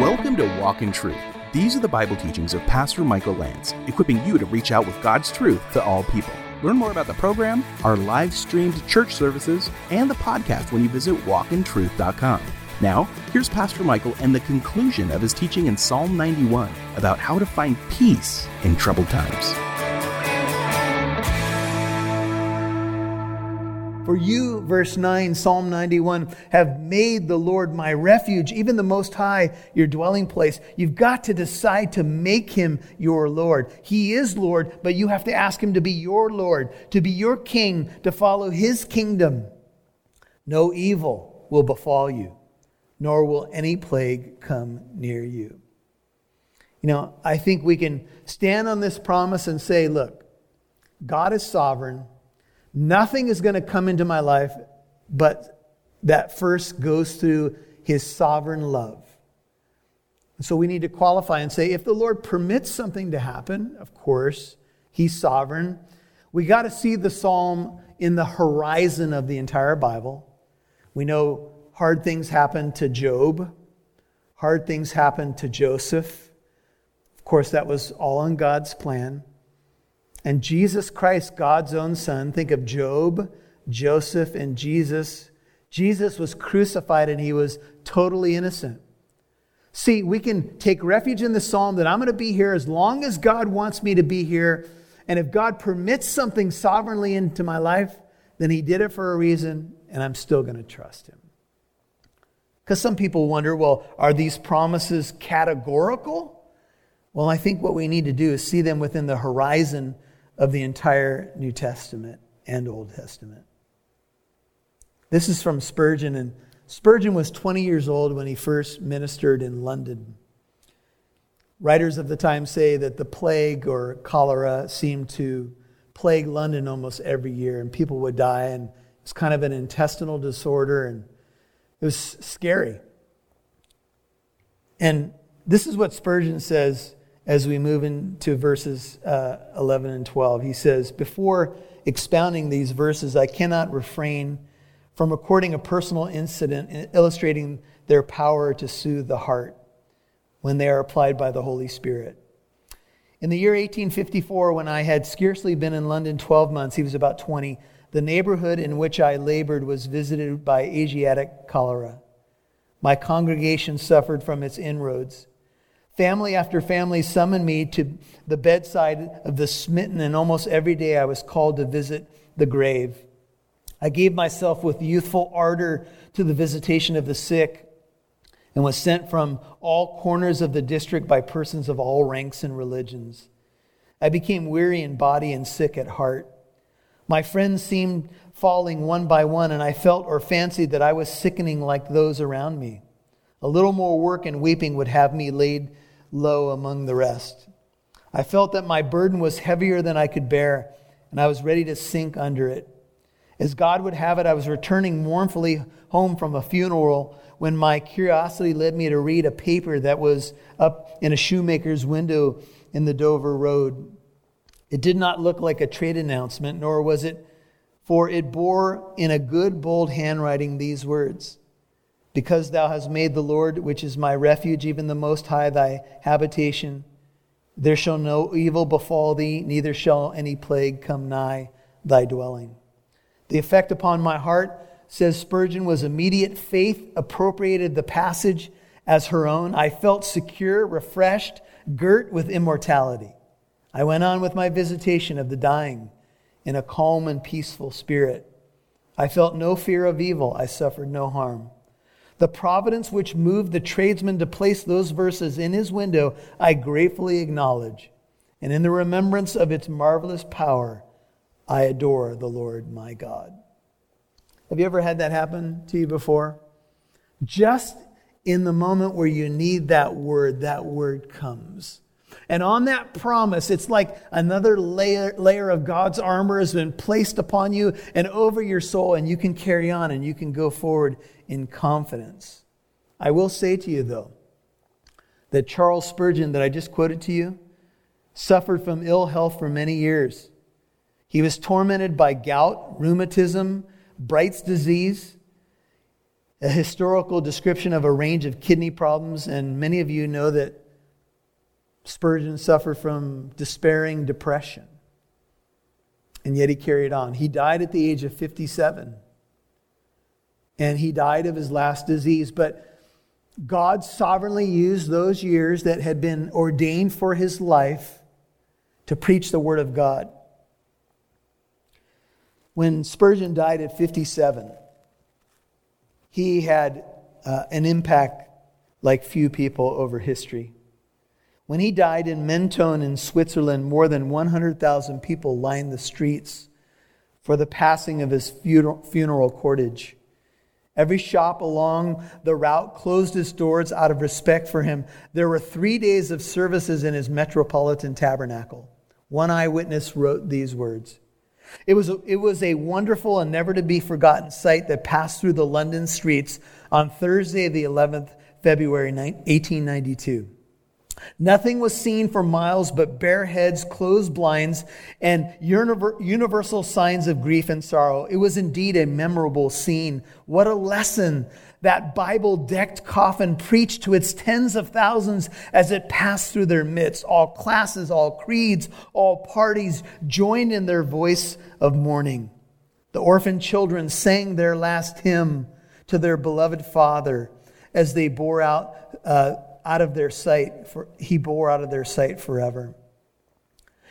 Welcome to Walk in Truth. These are the Bible teachings of Pastor Michael Lance, equipping you to reach out with God's truth to all people. Learn more about the program, our live streamed church services, and the podcast when you visit walkintruth.com. Now, here's Pastor Michael and the conclusion of his teaching in Psalm 91 about how to find peace in troubled times. For you, verse 9, Psalm 91, have made the Lord my refuge, even the Most High your dwelling place. You've got to decide to make him your Lord. He is Lord, but you have to ask him to be your Lord, to be your king, to follow his kingdom. No evil will befall you, nor will any plague come near you. You know, I think we can stand on this promise and say, look, God is sovereign. Nothing is going to come into my life but that first goes through his sovereign love. So we need to qualify and say if the Lord permits something to happen, of course, he's sovereign. We got to see the psalm in the horizon of the entire Bible. We know hard things happened to Job, hard things happened to Joseph. Of course, that was all in God's plan. And Jesus Christ, God's own Son, think of Job, Joseph, and Jesus. Jesus was crucified and he was totally innocent. See, we can take refuge in the psalm that I'm going to be here as long as God wants me to be here. And if God permits something sovereignly into my life, then he did it for a reason, and I'm still going to trust him. Because some people wonder well, are these promises categorical? Well, I think what we need to do is see them within the horizon of the entire New Testament and Old Testament. This is from Spurgeon, and Spurgeon was 20 years old when he first ministered in London. Writers of the time say that the plague or cholera seemed to plague London almost every year, and people would die, and it's kind of an intestinal disorder, and it was scary. And this is what Spurgeon says as we move into verses uh, 11 and 12. He says, Before expounding these verses, I cannot refrain from recording a personal incident illustrating their power to soothe the heart when they are applied by the Holy Spirit. In the year 1854, when I had scarcely been in London 12 months, he was about 20, the neighborhood in which I labored was visited by Asiatic cholera. My congregation suffered from its inroads. Family after family summoned me to the bedside of the smitten, and almost every day I was called to visit the grave. I gave myself with youthful ardor to the visitation of the sick and was sent from all corners of the district by persons of all ranks and religions. I became weary in body and sick at heart. My friends seemed falling one by one, and I felt or fancied that I was sickening like those around me. A little more work and weeping would have me laid low among the rest. I felt that my burden was heavier than I could bear, and I was ready to sink under it. As God would have it, I was returning mournfully home from a funeral when my curiosity led me to read a paper that was up in a shoemaker's window in the Dover Road. It did not look like a trade announcement, nor was it, for it bore in a good, bold handwriting these words because thou hast made the Lord, which is my refuge, even the Most High, thy habitation, there shall no evil befall thee, neither shall any plague come nigh thy dwelling. The effect upon my heart, says Spurgeon, was immediate faith appropriated the passage as her own. I felt secure, refreshed, girt with immortality. I went on with my visitation of the dying in a calm and peaceful spirit. I felt no fear of evil. I suffered no harm. The providence which moved the tradesman to place those verses in his window, I gratefully acknowledge. And in the remembrance of its marvelous power, I adore the Lord my God. Have you ever had that happen to you before? Just in the moment where you need that word, that word comes. And on that promise, it's like another layer, layer of God's armor has been placed upon you and over your soul, and you can carry on and you can go forward in confidence. I will say to you, though, that Charles Spurgeon, that I just quoted to you, suffered from ill health for many years. He was tormented by gout, rheumatism, Bright's disease. a historical description of a range of kidney problems, and many of you know that Spurgeon suffered from despairing depression. And yet he carried on. He died at the age of 57. And he died of his last disease. But God sovereignly used those years that had been ordained for his life to preach the word of God. When Spurgeon died at 57, he had uh, an impact like few people over history. When he died in Mentone in Switzerland, more than 100,000 people lined the streets for the passing of his funeral cortege. Every shop along the route closed its doors out of respect for him. There were three days of services in his metropolitan tabernacle. One eyewitness wrote these words It was, a, it was a wonderful and never to be forgotten sight that passed through the London streets on Thursday, the 11th February 1892. Nothing was seen for miles but bare heads, closed blinds, and universal signs of grief and sorrow. It was indeed a memorable scene. What a lesson that Bible decked coffin preached to its tens of thousands as it passed through their midst. All classes, all creeds, all parties joined in their voice of mourning. The orphan children sang their last hymn to their beloved father as they bore out. Uh, out of their sight, for, he bore out of their sight forever.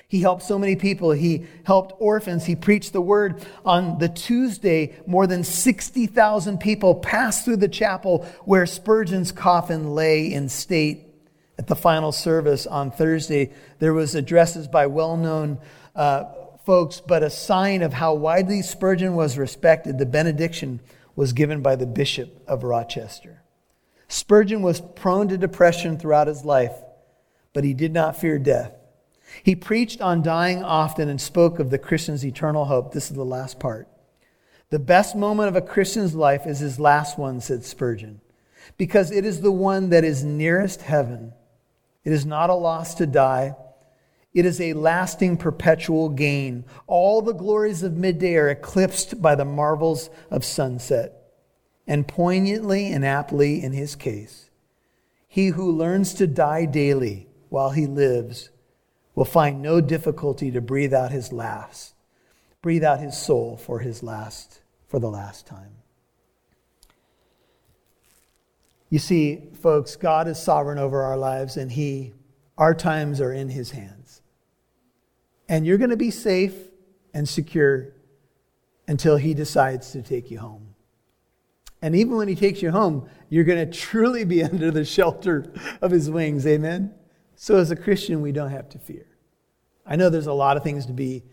He helped so many people. He helped orphans. He preached the word. On the Tuesday, more than 60,000 people passed through the chapel where Spurgeon's coffin lay in state. At the final service on Thursday, there was addresses by well-known uh, folks, but a sign of how widely Spurgeon was respected, the benediction was given by the Bishop of Rochester. Spurgeon was prone to depression throughout his life, but he did not fear death. He preached on dying often and spoke of the Christian's eternal hope. This is the last part. The best moment of a Christian's life is his last one, said Spurgeon, because it is the one that is nearest heaven. It is not a loss to die. It is a lasting, perpetual gain. All the glories of midday are eclipsed by the marvels of sunset. And poignantly and aptly in his case, he who learns to die daily while he lives will find no difficulty to breathe out his last, breathe out his soul for his last, for the last time. You see, folks, God is sovereign over our lives, and He, our times are in His hands. And you're going to be safe and secure until He decides to take you home. And even when he takes you home, you're going to truly be under the shelter of his wings. Amen? So, as a Christian, we don't have to fear. I know there's a lot of things to be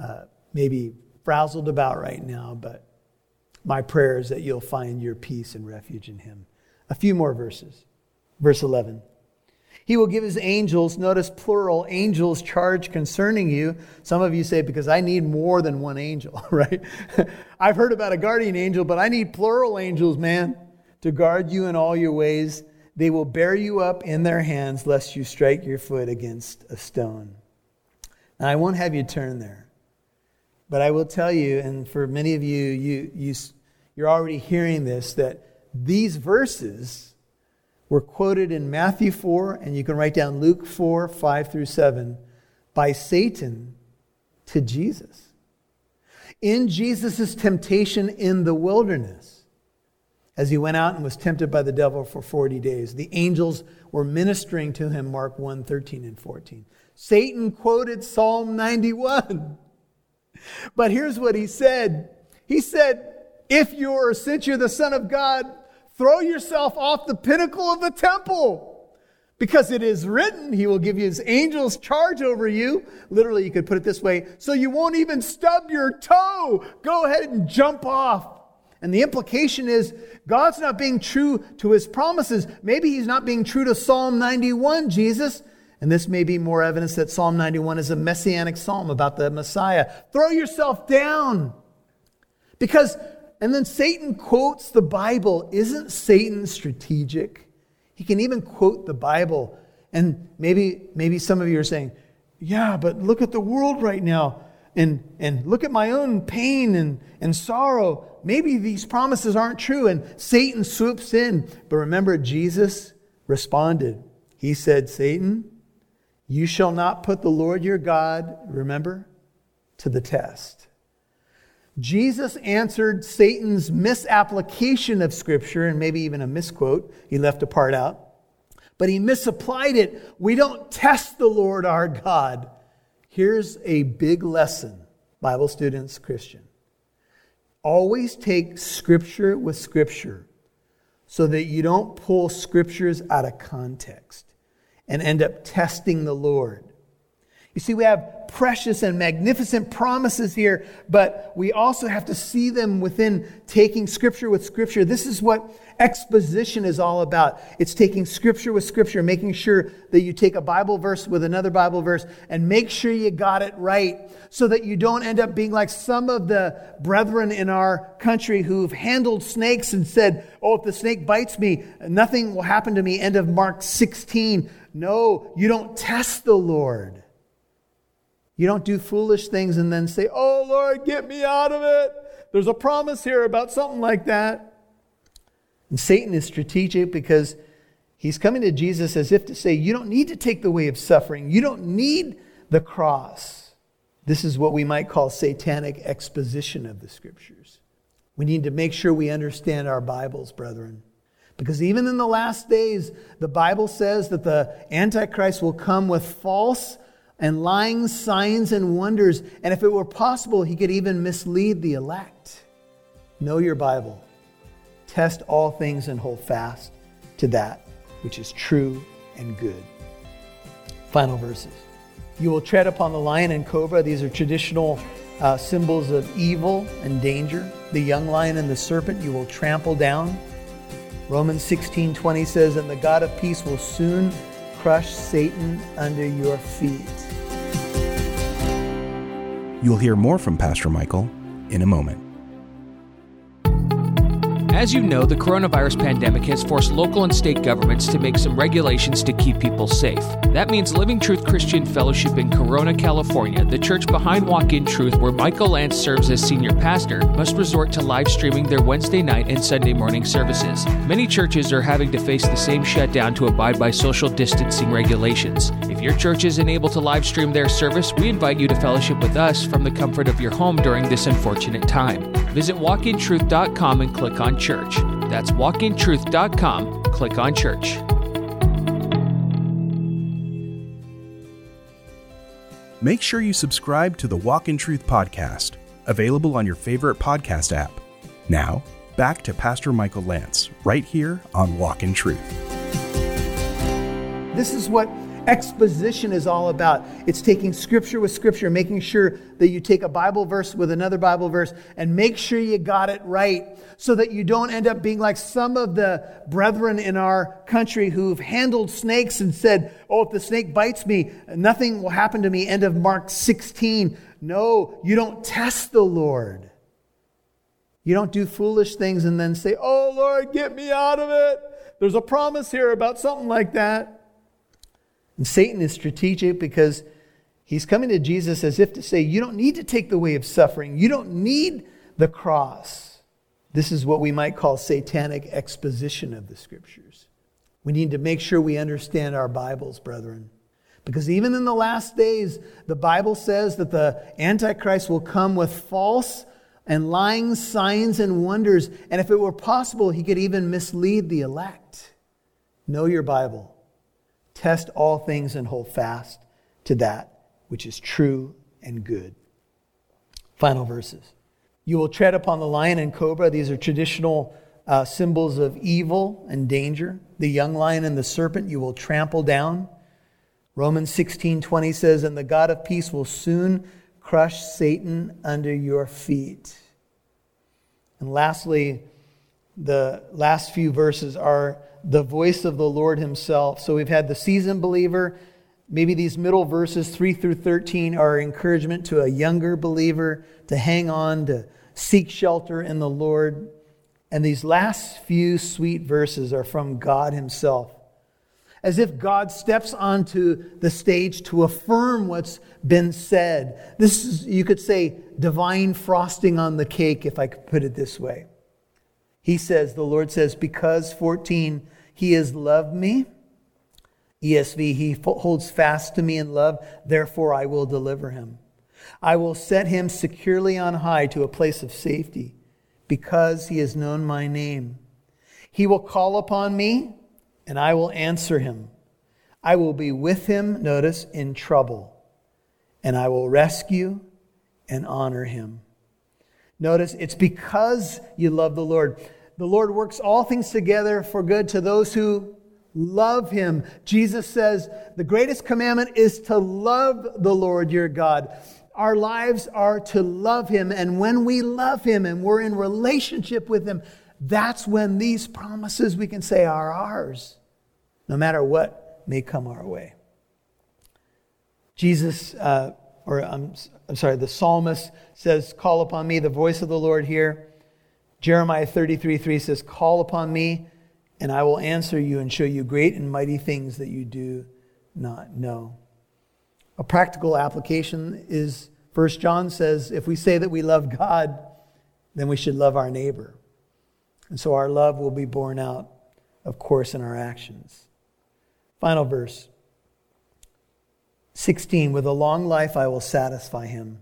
uh, maybe frazzled about right now, but my prayer is that you'll find your peace and refuge in him. A few more verses. Verse 11. He will give his angels, notice plural, angels charge concerning you. Some of you say, because I need more than one angel, right? I've heard about a guardian angel, but I need plural angels, man, to guard you in all your ways. They will bear you up in their hands, lest you strike your foot against a stone. Now, I won't have you turn there, but I will tell you, and for many of you, you, you you're already hearing this, that these verses were quoted in Matthew 4, and you can write down Luke 4, 5 through 7, by Satan to Jesus. In Jesus' temptation in the wilderness, as he went out and was tempted by the devil for 40 days, the angels were ministering to him, Mark 1, 13 and 14. Satan quoted Psalm 91. But here's what he said. He said, if you're, since you're the Son of God, Throw yourself off the pinnacle of the temple. Because it is written, he will give you his angels charge over you. Literally, you could put it this way so you won't even stub your toe. Go ahead and jump off. And the implication is God's not being true to his promises. Maybe he's not being true to Psalm 91, Jesus. And this may be more evidence that Psalm 91 is a messianic psalm about the Messiah. Throw yourself down. Because and then Satan quotes the Bible. Isn't Satan strategic? He can even quote the Bible. And maybe, maybe some of you are saying, yeah, but look at the world right now. and, and look at my own pain and, and sorrow. Maybe these promises aren't true. And Satan swoops in. But remember, Jesus responded. He said, Satan, you shall not put the Lord your God, remember, to the test. Jesus answered Satan's misapplication of Scripture and maybe even a misquote. He left a part out. But he misapplied it. We don't test the Lord our God. Here's a big lesson, Bible students, Christian. Always take Scripture with Scripture so that you don't pull Scriptures out of context and end up testing the Lord. You see, we have precious and magnificent promises here, but we also have to see them within taking Scripture with Scripture. This is what exposition is all about. It's taking Scripture with Scripture, making sure that you take a Bible verse with another Bible verse and make sure you got it right so that you don't end up being like some of the brethren in our country who've handled snakes and said, Oh, if the snake bites me, nothing will happen to me. End of Mark 16. No, you don't test the Lord. You don't do foolish things and then say, Oh Lord, get me out of it. There's a promise here about something like that. And Satan is strategic because he's coming to Jesus as if to say, You don't need to take the way of suffering. You don't need the cross. This is what we might call satanic exposition of the scriptures. We need to make sure we understand our Bibles, brethren. Because even in the last days, the Bible says that the Antichrist will come with false and lying signs and wonders. And if it were possible, he could even mislead the elect. Know your Bible. Test all things and hold fast to that which is true and good. Final verses. You will tread upon the lion and cobra. These are traditional uh, symbols of evil and danger. The young lion and the serpent you will trample down. Romans 16 20 says, And the God of peace will soon crush Satan under your feet. You'll hear more from Pastor Michael in a moment. As you know, the coronavirus pandemic has forced local and state governments to make some regulations to keep people safe. That means Living Truth Christian Fellowship in Corona, California, the church behind Walk in Truth, where Michael Lance serves as senior pastor, must resort to live streaming their Wednesday night and Sunday morning services. Many churches are having to face the same shutdown to abide by social distancing regulations. If your church isn't able to live stream their service, we invite you to fellowship with us from the comfort of your home during this unfortunate time. Visit walkintruth.com and click on church. That's walkintruth.com. Click on church. Make sure you subscribe to the Walk in Truth podcast, available on your favorite podcast app. Now, back to Pastor Michael Lance, right here on Walk in Truth. This is what exposition is all about. It's taking scripture with scripture, making sure that you take a Bible verse with another Bible verse and make sure you got it right so that you don't end up being like some of the brethren in our country who've handled snakes and said, Oh, if the snake bites me, nothing will happen to me. End of Mark 16. No, you don't test the Lord. You don't do foolish things and then say, Oh, Lord, get me out of it. There's a promise here about something like that. And Satan is strategic because he's coming to Jesus as if to say, You don't need to take the way of suffering. You don't need the cross. This is what we might call satanic exposition of the scriptures. We need to make sure we understand our Bibles, brethren. Because even in the last days, the Bible says that the Antichrist will come with false and lying signs and wonders. And if it were possible, he could even mislead the elect. Know your Bible. Test all things and hold fast to that which is true and good. Final verses. You will tread upon the lion and cobra. These are traditional uh, symbols of evil and danger. The young lion and the serpent you will trample down. Romans 16 20 says, And the God of peace will soon crush Satan under your feet. And lastly, the last few verses are the voice of the Lord Himself. So we've had the seasoned believer. Maybe these middle verses, 3 through 13, are encouragement to a younger believer to hang on, to seek shelter in the Lord. And these last few sweet verses are from God Himself. as if God steps onto the stage to affirm what's been said. This is, you could say, divine frosting on the cake, if I could put it this way. He says, the Lord says, because 14, he has loved me. ESV, he holds fast to me in love, therefore I will deliver him. I will set him securely on high to a place of safety because he has known my name. He will call upon me and I will answer him. I will be with him, notice, in trouble, and I will rescue and honor him. Notice it's because you love the Lord. The Lord works all things together for good to those who love him. Jesus says the greatest commandment is to love the Lord your God. Our lives are to love him. And when we love him and we're in relationship with him, that's when these promises we can say are ours, no matter what may come our way. Jesus, uh, or um, I'm, I'm sorry, the psalmist says, Call upon me, the voice of the Lord here. Jeremiah 33 3 says, Call upon me, and I will answer you and show you great and mighty things that you do not know. A practical application is 1 John says, if we say that we love God, then we should love our neighbor. And so our love will be borne out, of course, in our actions. Final verse 16 With a long life I will satisfy him.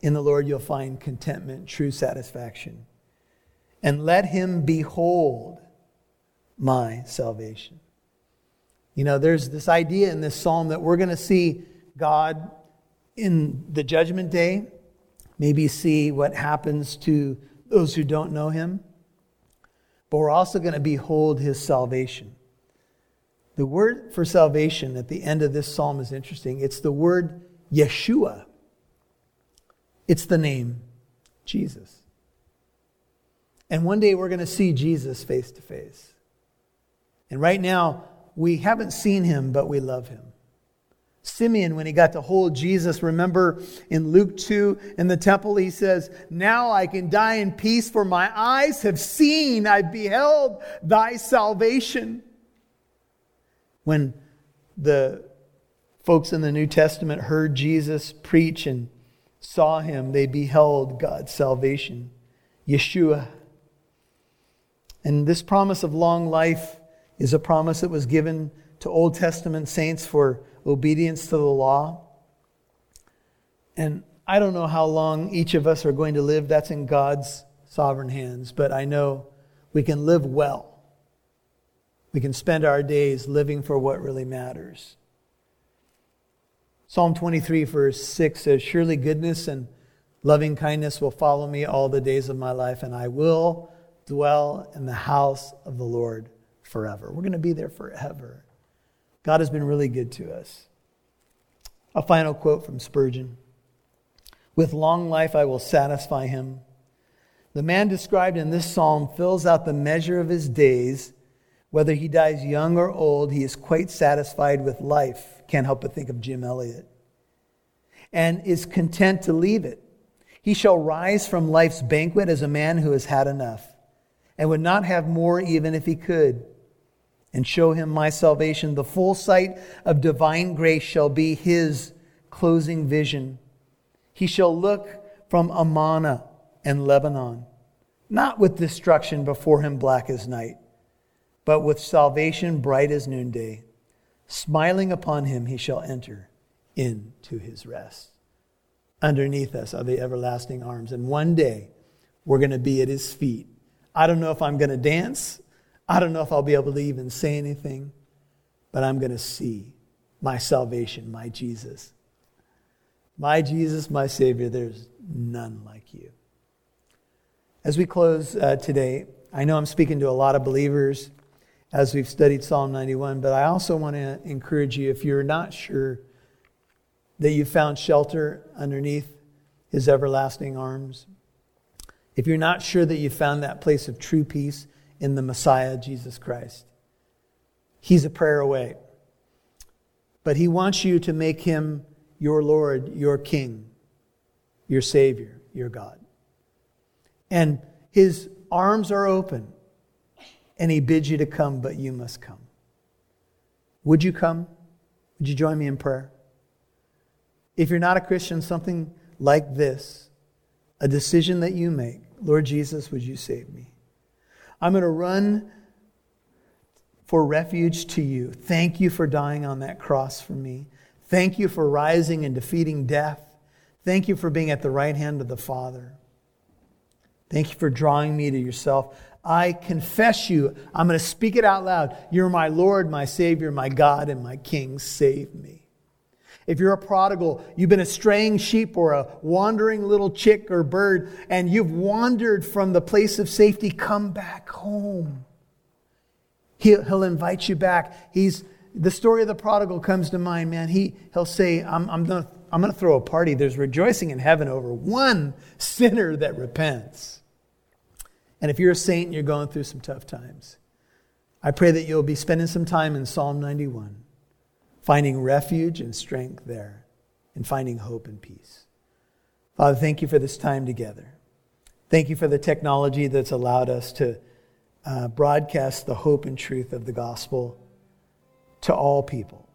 In the Lord you'll find contentment, true satisfaction and let him behold my salvation. You know, there's this idea in this psalm that we're going to see God in the judgment day, maybe see what happens to those who don't know him, but we're also going to behold his salvation. The word for salvation at the end of this psalm is interesting. It's the word Yeshua, it's the name Jesus. And one day we're going to see Jesus face to face. And right now, we haven't seen him, but we love him. Simeon, when he got to hold Jesus, remember in Luke 2 in the temple, he says, Now I can die in peace, for my eyes have seen, I've beheld thy salvation. When the folks in the New Testament heard Jesus preach and saw him, they beheld God's salvation. Yeshua. And this promise of long life is a promise that was given to Old Testament saints for obedience to the law. And I don't know how long each of us are going to live. That's in God's sovereign hands. But I know we can live well. We can spend our days living for what really matters. Psalm 23, verse 6 says, Surely goodness and loving kindness will follow me all the days of my life, and I will dwell in the house of the Lord forever. We're going to be there forever. God has been really good to us. A final quote from Spurgeon With long life I will satisfy him. The man described in this psalm fills out the measure of his days. Whether he dies young or old, he is quite satisfied with life. Can't help but think of Jim Elliot. And is content to leave it. He shall rise from life's banquet as a man who has had enough and would not have more even if he could. And show him my salvation. The full sight of divine grace shall be his closing vision. He shall look from Amana and Lebanon, not with destruction before him black as night, but with salvation bright as noonday. Smiling upon him, he shall enter into his rest. Underneath us are the everlasting arms. And one day, we're going to be at his feet I don't know if I'm going to dance. I don't know if I'll be able to even say anything, but I'm going to see my salvation, my Jesus. My Jesus, my Savior, there's none like you. As we close uh, today, I know I'm speaking to a lot of believers as we've studied Psalm 91, but I also want to encourage you if you're not sure that you found shelter underneath his everlasting arms, if you're not sure that you found that place of true peace in the Messiah, Jesus Christ, He's a prayer away. But He wants you to make Him your Lord, your King, your Savior, your God. And His arms are open, and He bids you to come, but you must come. Would you come? Would you join me in prayer? If you're not a Christian, something like this, a decision that you make Lord Jesus, would you save me? I'm going to run for refuge to you. Thank you for dying on that cross for me. Thank you for rising and defeating death. Thank you for being at the right hand of the Father. Thank you for drawing me to yourself. I confess you. I'm going to speak it out loud. You're my Lord, my Savior, my God, and my King. Save me. If you're a prodigal, you've been a straying sheep or a wandering little chick or bird, and you've wandered from the place of safety, come back home. He'll, he'll invite you back. He's, the story of the prodigal comes to mind, man. He, he'll say, I'm, I'm going to I'm going to throw a party. There's rejoicing in heaven over one sinner that repents. And if you're a saint and you're going through some tough times, I pray that you'll be spending some time in Psalm 91 finding refuge and strength there, and finding hope and peace. Father, thank you for this time together. Thank you for the technology that's allowed us to uh, broadcast the hope and truth of the gospel to all people.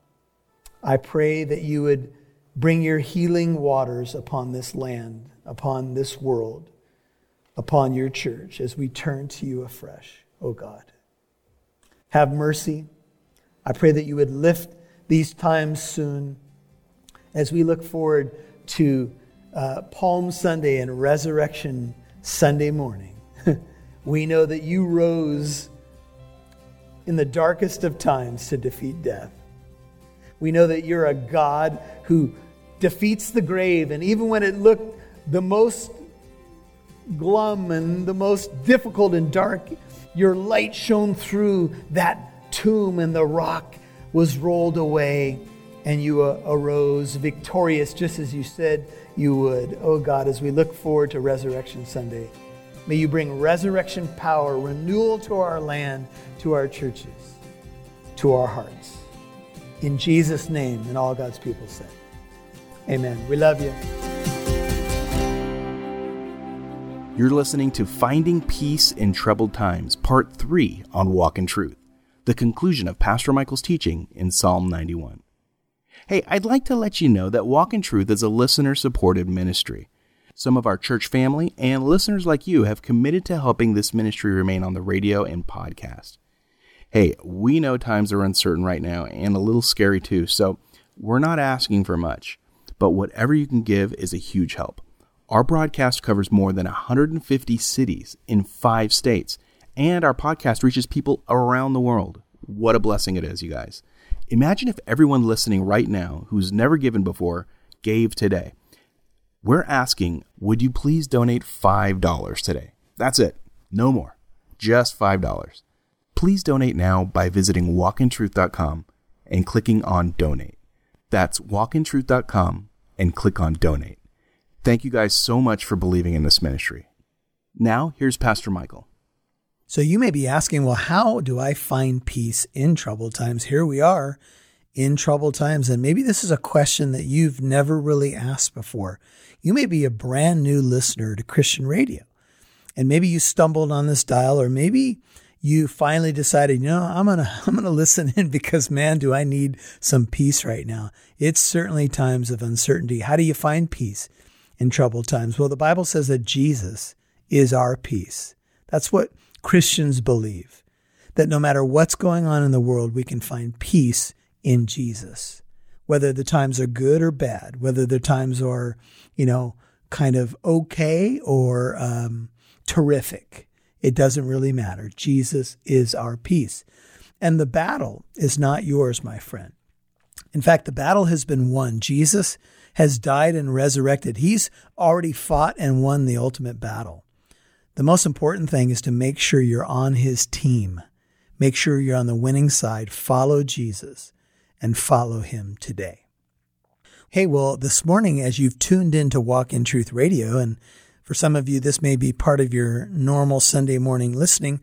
I pray that you would bring your healing waters upon this land, upon this world, upon your church as we turn to you afresh, O oh God. Have mercy. I pray that you would lift these times soon as we look forward to uh, Palm Sunday and Resurrection Sunday morning. we know that you rose in the darkest of times to defeat death. We know that you're a God who defeats the grave, and even when it looked the most glum and the most difficult and dark, your light shone through that tomb and the rock was rolled away and you uh, arose victorious just as you said you would. Oh God, as we look forward to Resurrection Sunday, may you bring resurrection power, renewal to our land, to our churches, to our hearts. In Jesus' name, and all God's people said, Amen. We love you. You're listening to Finding Peace in Troubled Times, Part 3 on Walk in Truth the conclusion of Pastor Michael's teaching in Psalm 91. Hey, I'd like to let you know that Walk in Truth is a listener supported ministry. Some of our church family and listeners like you have committed to helping this ministry remain on the radio and podcast. Hey, we know times are uncertain right now and a little scary too, so we're not asking for much, but whatever you can give is a huge help. Our broadcast covers more than 150 cities in five states and our podcast reaches people around the world. What a blessing it is, you guys. Imagine if everyone listening right now who's never given before gave today. We're asking, would you please donate $5 today? That's it. No more. Just $5. Please donate now by visiting walkintruth.com and clicking on donate. That's walkintruth.com and click on donate. Thank you guys so much for believing in this ministry. Now, here's Pastor Michael. So you may be asking, well, how do I find peace in troubled times? Here we are in troubled times. And maybe this is a question that you've never really asked before. You may be a brand new listener to Christian radio. And maybe you stumbled on this dial, or maybe you finally decided, you know, I'm gonna I'm gonna listen in because man, do I need some peace right now. It's certainly times of uncertainty. How do you find peace in troubled times? Well, the Bible says that Jesus is our peace. That's what Christians believe that no matter what's going on in the world, we can find peace in Jesus. Whether the times are good or bad, whether the times are, you know, kind of okay or um, terrific, it doesn't really matter. Jesus is our peace. And the battle is not yours, my friend. In fact, the battle has been won. Jesus has died and resurrected. He's already fought and won the ultimate battle. The most important thing is to make sure you're on his team. Make sure you're on the winning side. Follow Jesus and follow him today. Hey, well, this morning, as you've tuned in to Walk in Truth Radio, and for some of you, this may be part of your normal Sunday morning listening.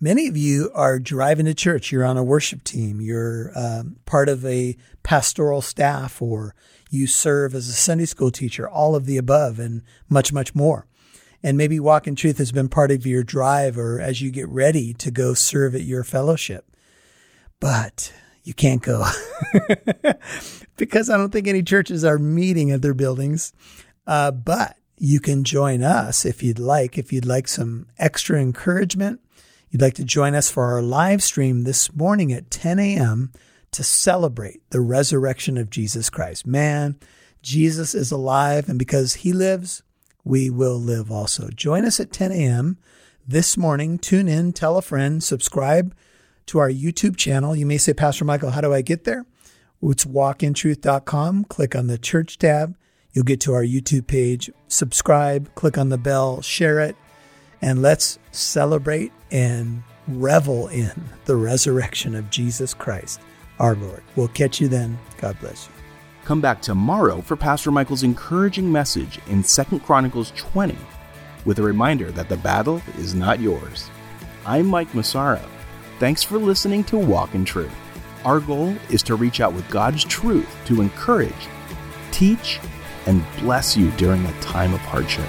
Many of you are driving to church. You're on a worship team. You're um, part of a pastoral staff, or you serve as a Sunday school teacher, all of the above, and much, much more. And maybe Walk in Truth has been part of your drive or as you get ready to go serve at your fellowship. But you can't go because I don't think any churches are meeting at their buildings. Uh, but you can join us if you'd like. If you'd like some extra encouragement, you'd like to join us for our live stream this morning at 10 a.m. to celebrate the resurrection of Jesus Christ. Man, Jesus is alive, and because he lives, we will live also. Join us at 10 a.m. this morning. Tune in, tell a friend, subscribe to our YouTube channel. You may say, Pastor Michael, how do I get there? It's walkintruth.com. Click on the church tab. You'll get to our YouTube page. Subscribe, click on the bell, share it, and let's celebrate and revel in the resurrection of Jesus Christ, our Lord. We'll catch you then. God bless you. Come back tomorrow for Pastor Michael's encouraging message in 2 Chronicles 20 with a reminder that the battle is not yours. I'm Mike Massaro. Thanks for listening to Walk in Truth. Our goal is to reach out with God's truth to encourage, teach, and bless you during a time of hardship.